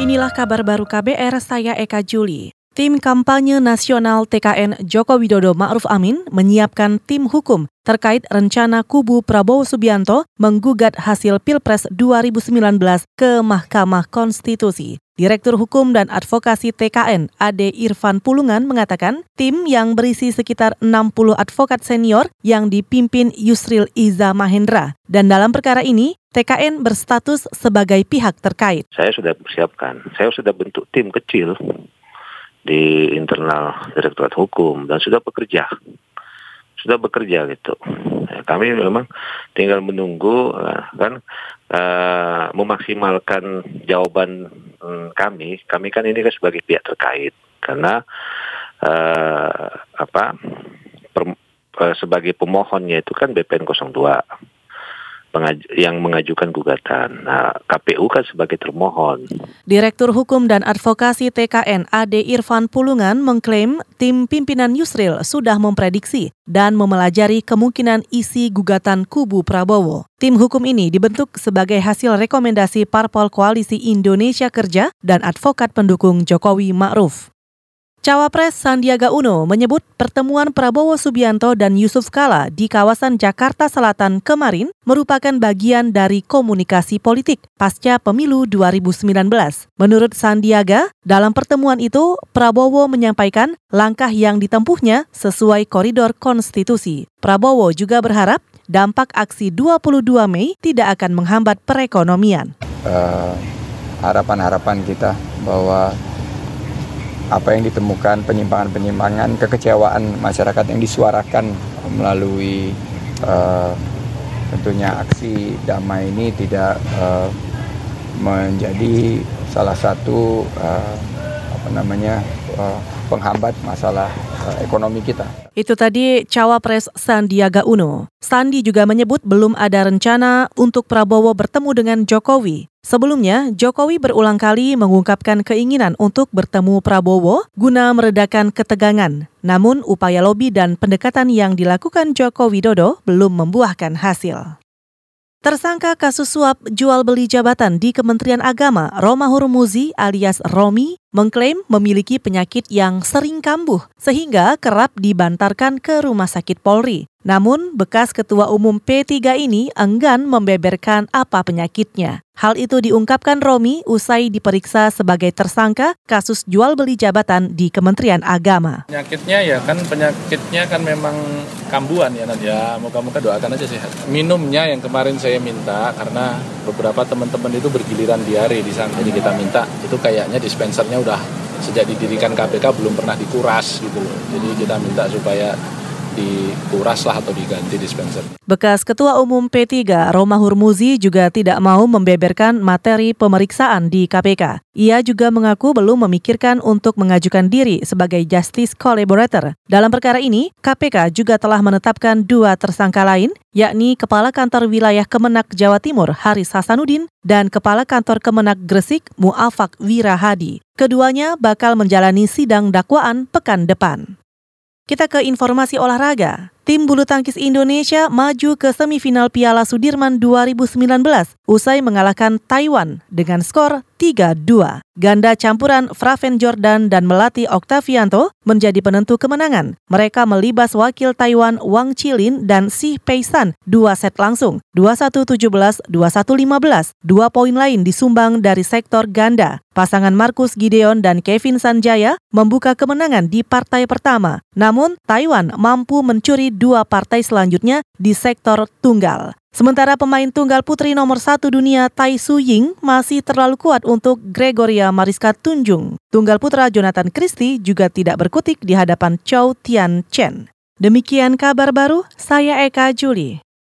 Inilah kabar baru KBR, saya Eka Juli. Tim kampanye nasional TKN Joko Widodo Ma'ruf Amin menyiapkan tim hukum terkait rencana kubu Prabowo Subianto menggugat hasil Pilpres 2019 ke Mahkamah Konstitusi. Direktur Hukum dan Advokasi TKN Ade Irfan Pulungan mengatakan tim yang berisi sekitar 60 advokat senior yang dipimpin Yusril Iza Mahendra. Dan dalam perkara ini, TKN berstatus sebagai pihak terkait. Saya sudah persiapkan, saya sudah bentuk tim kecil di internal Direktorat Hukum dan sudah bekerja sudah bekerja gitu. Ya, kami memang tinggal menunggu uh, kan uh, memaksimalkan jawaban kami. Kami kan ini kan sebagai pihak terkait karena uh, apa per, uh, sebagai pemohonnya itu kan BPN 02 yang mengajukan gugatan. Nah, KPU kan sebagai termohon. Direktur Hukum dan Advokasi TKN Ade Irfan Pulungan mengklaim tim pimpinan Yusril sudah memprediksi dan memelajari kemungkinan isi gugatan kubu Prabowo. Tim hukum ini dibentuk sebagai hasil rekomendasi Parpol Koalisi Indonesia Kerja dan advokat pendukung Jokowi Ma'ruf. Cawapres Sandiaga Uno menyebut pertemuan Prabowo Subianto dan Yusuf Kala di kawasan Jakarta Selatan kemarin merupakan bagian dari komunikasi politik pasca pemilu 2019. Menurut Sandiaga, dalam pertemuan itu Prabowo menyampaikan langkah yang ditempuhnya sesuai koridor konstitusi. Prabowo juga berharap dampak aksi 22 Mei tidak akan menghambat perekonomian. Uh, harapan-harapan kita bahwa apa yang ditemukan penyimpangan-penyimpangan kekecewaan masyarakat yang disuarakan melalui uh, tentunya aksi damai ini tidak uh, menjadi salah satu uh, apa namanya uh, penghambat masalah ekonomi kita. Itu tadi cawapres Sandiaga Uno. Sandi juga menyebut belum ada rencana untuk Prabowo bertemu dengan Jokowi. Sebelumnya, Jokowi berulang kali mengungkapkan keinginan untuk bertemu Prabowo guna meredakan ketegangan. Namun, upaya lobi dan pendekatan yang dilakukan Joko Widodo belum membuahkan hasil. Tersangka kasus suap jual beli jabatan di Kementerian Agama, Roma Hurmuzi alias Romi, mengklaim memiliki penyakit yang sering kambuh sehingga kerap dibantarkan ke rumah sakit Polri. Namun, bekas Ketua Umum P3 ini enggan membeberkan apa penyakitnya. Hal itu diungkapkan Romi usai diperiksa sebagai tersangka kasus jual beli jabatan di Kementerian Agama. Penyakitnya ya kan penyakitnya kan memang kambuhan ya nanti ya moga-moga doakan aja sehat. Minumnya yang kemarin saya minta karena beberapa teman-teman itu bergiliran diare di sana jadi kita minta itu kayaknya dispensernya udah sejak didirikan KPK belum pernah dikuras gitu loh. Jadi kita minta supaya dikuras lah atau diganti dispenser. Bekas Ketua Umum P3 Roma Hurmuzi juga tidak mau membeberkan materi pemeriksaan di KPK. Ia juga mengaku belum memikirkan untuk mengajukan diri sebagai justice collaborator. Dalam perkara ini, KPK juga telah menetapkan dua tersangka lain, yakni Kepala Kantor Wilayah Kemenak Jawa Timur Haris Hasanuddin dan Kepala Kantor Kemenak Gresik Muafak Wirahadi. Keduanya bakal menjalani sidang dakwaan pekan depan. Kita ke informasi olahraga. Tim bulu tangkis Indonesia maju ke semifinal Piala Sudirman 2019 usai mengalahkan Taiwan dengan skor 3-2. Ganda campuran Fraven Jordan dan Melati Oktavianto menjadi penentu kemenangan. Mereka melibas wakil Taiwan Wang Chilin dan Si Peisan dua set langsung, 21-17, 21-15. Dua poin lain disumbang dari sektor ganda. Pasangan Markus Gideon dan Kevin Sanjaya membuka kemenangan di partai pertama. Namun, Taiwan mampu mencuri dua partai selanjutnya di sektor tunggal. Sementara pemain tunggal putri nomor satu dunia Tai Su Ying masih terlalu kuat untuk Gregoria Mariska Tunjung. Tunggal putra Jonathan Christie juga tidak berkutik di hadapan Chow Tian Chen. Demikian kabar baru, saya Eka Juli.